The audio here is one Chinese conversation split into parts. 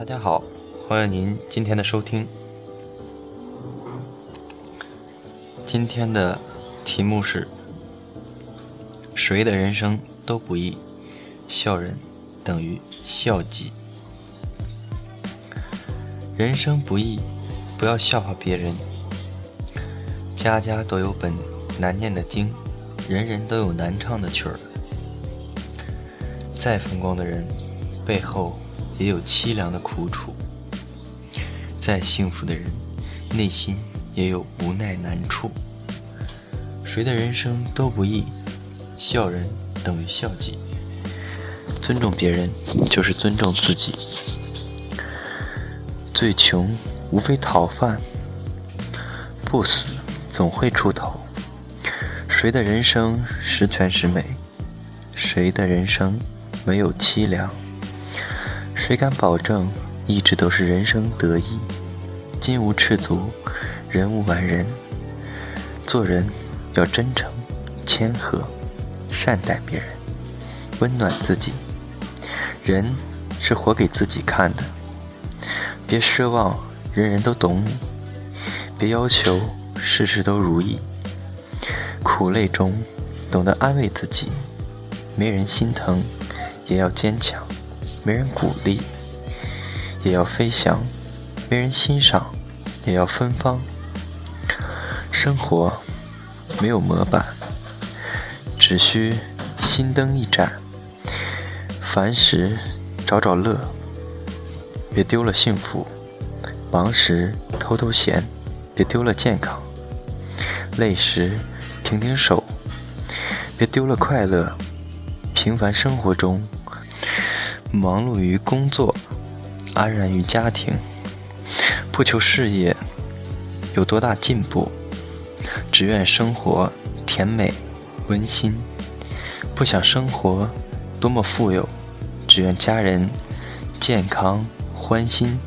大家好，欢迎您今天的收听。今天的题目是：谁的人生都不易，笑人等于笑己。人生不易，不要笑话别人。家家都有本难念的经，人人都有难唱的曲儿。再风光的人，背后也有凄凉的苦楚；再幸福的人，内心也有无奈难处。谁的人生都不易，笑人等于笑己。尊重别人，就是尊重自己。最穷无非讨饭，不死总会出头。谁的人生十全十美？谁的人生没有凄凉？谁敢保证一直都是人生得意？金无赤足，人无完人。做人要真诚、谦和，善待别人，温暖自己。人是活给自己看的。别奢望人人都懂你，别要求事事都如意。苦累中懂得安慰自己，没人心疼也要坚强，没人鼓励也要飞翔，没人欣赏也要芬芳。生活没有模板，只需心灯一盏，烦时找找乐。别丢了幸福，忙时偷偷闲；别丢了健康，累时停停手；别丢了快乐，平凡生活中忙碌于工作，安然于家庭，不求事业有多大进步，只愿生活甜美温馨；不想生活多么富有，只愿家人健康。欢心，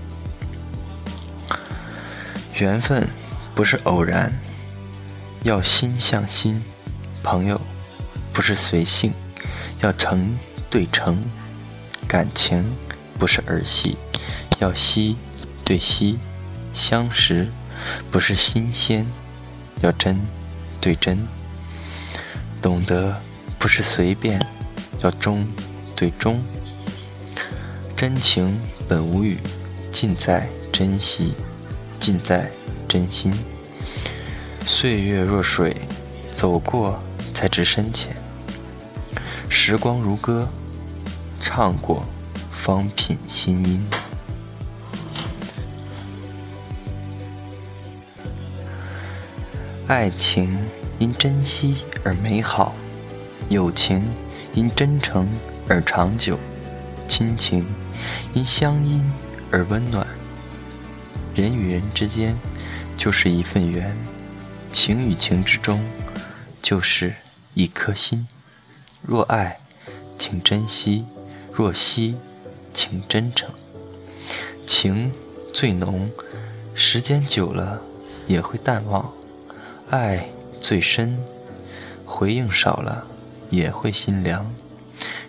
缘分不是偶然，要心向心；朋友不是随性，要诚对诚；感情不是儿戏，要惜对惜；相识不是新鲜，要真对真；懂得不是随便，要忠对忠。真情本无语，尽在珍惜，尽在真心。岁月若水，走过才知深浅；时光如歌，唱过方品心音。爱情因珍惜而美好，友情因真诚而长久，亲情。因相依而温暖，人与人之间就是一份缘，情与情之中就是一颗心。若爱，请珍惜；若惜，请真诚。情最浓，时间久了也会淡忘；爱最深，回应少了也会心凉。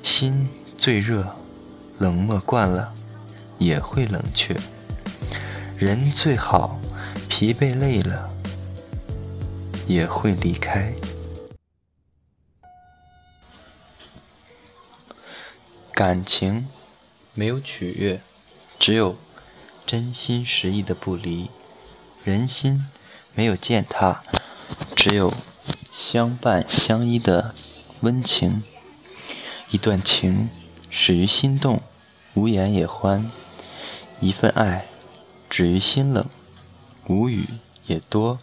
心最热。冷漠惯了，也会冷却。人最好，疲惫累了，也会离开。感情没有取悦，只有真心实意的不离；人心没有践踏，只有相伴相依的温情。一段情。始于心动，无言也欢；一份爱，止于心冷，无语也多。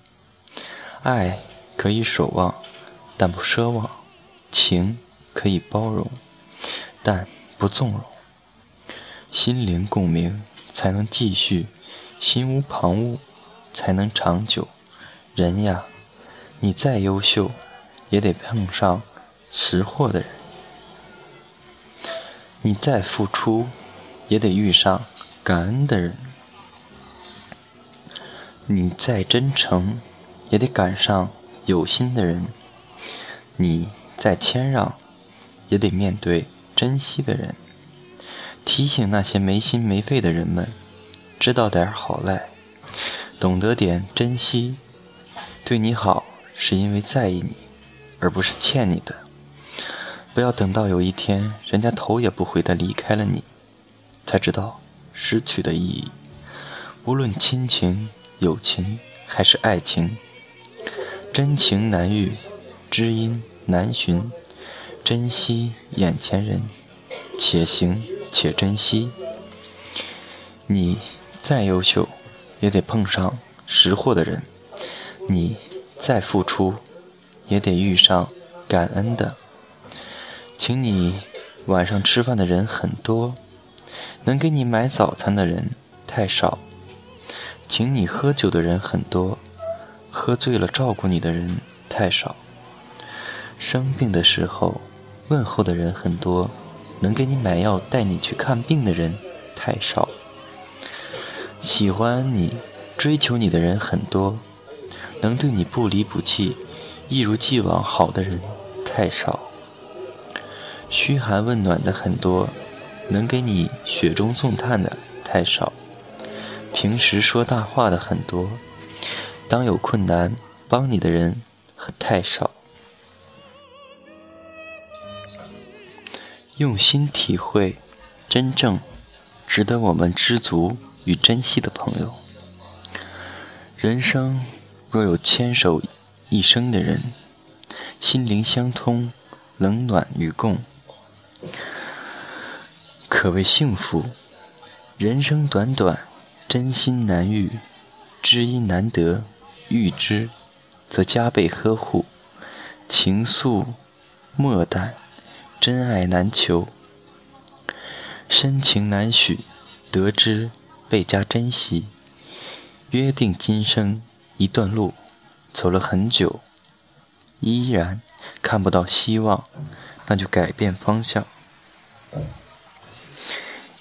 爱可以守望，但不奢望；情可以包容，但不纵容。心灵共鸣才能继续，心无旁骛才能长久。人呀，你再优秀，也得碰上识货的人。你再付出，也得遇上感恩的人；你再真诚，也得赶上有心的人；你再谦让，也得面对珍惜的人；提醒那些没心没肺的人们，知道点好赖，懂得点珍惜。对你好是因为在意你，而不是欠你的。不要等到有一天人家头也不回的离开了你，才知道失去的意义。无论亲情、友情还是爱情，真情难遇，知音难寻。珍惜眼前人，且行且珍惜。你再优秀，也得碰上识货的人；你再付出，也得遇上感恩的。请你晚上吃饭的人很多，能给你买早餐的人太少。请你喝酒的人很多，喝醉了照顾你的人太少。生病的时候。问候的人很多，能给你买药、带你去看病的人太少；喜欢你、追求你的人很多，能对你不离不弃、一如既往好的人太少；嘘寒问暖的很多，能给你雪中送炭的太少；平时说大话的很多，当有困难帮你的人太少。用心体会，真正值得我们知足与珍惜的朋友。人生若有牵手一生的人，心灵相通，冷暖与共，可谓幸福。人生短短，真心难遇，知音难得，遇之则加倍呵护，情愫莫淡。真爱难求，深情难许，得之倍加珍惜。约定今生一段路，走了很久，依然看不到希望，那就改变方向。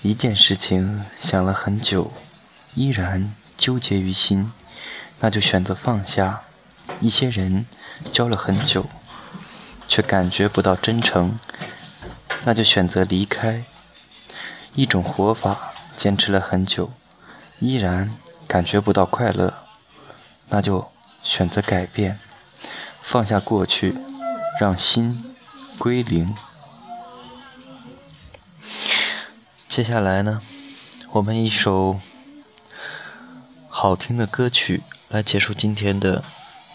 一件事情想了很久，依然纠结于心，那就选择放下。一些人交了很久，却感觉不到真诚。那就选择离开。一种活法坚持了很久，依然感觉不到快乐，那就选择改变，放下过去，让心归零。接下来呢，我们一首好听的歌曲来结束今天的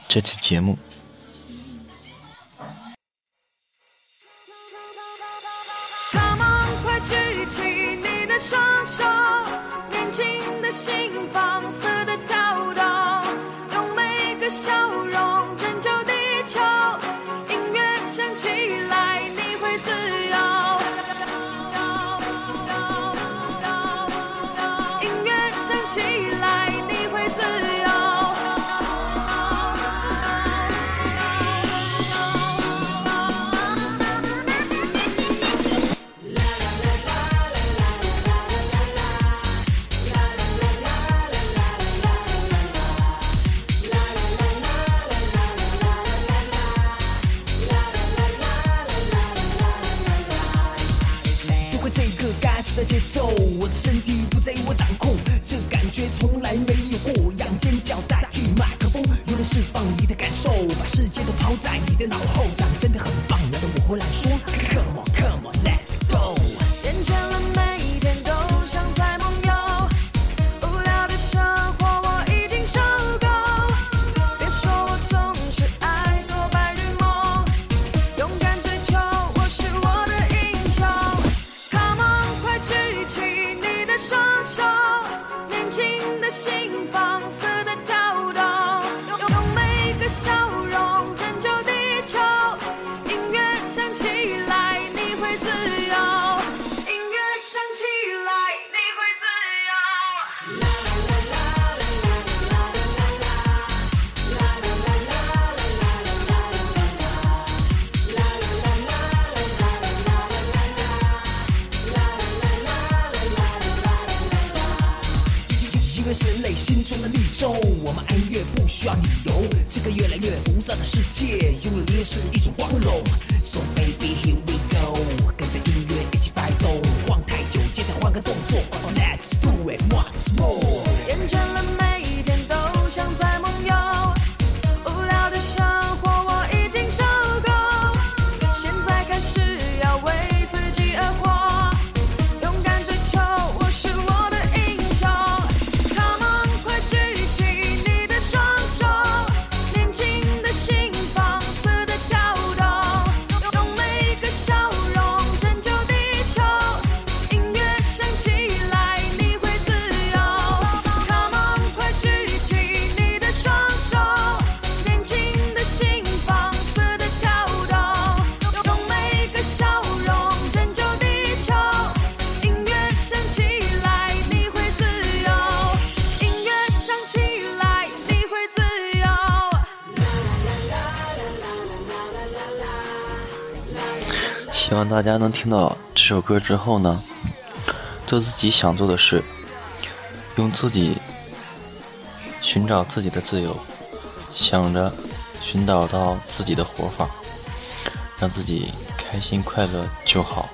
这期节目。世界都抛在你的脑后，掌真的很棒，难道我会来说？理由，这个越来越浮躁的世界，拥有音乐是一种光荣。So baby, here we go，跟着音乐一起摆动，晃太久，今天换个动作，Let's do it once more。希望大家能听到这首歌之后呢，做自己想做的事，用自己寻找自己的自由，想着寻找到自己的活法，让自己开心快乐就好。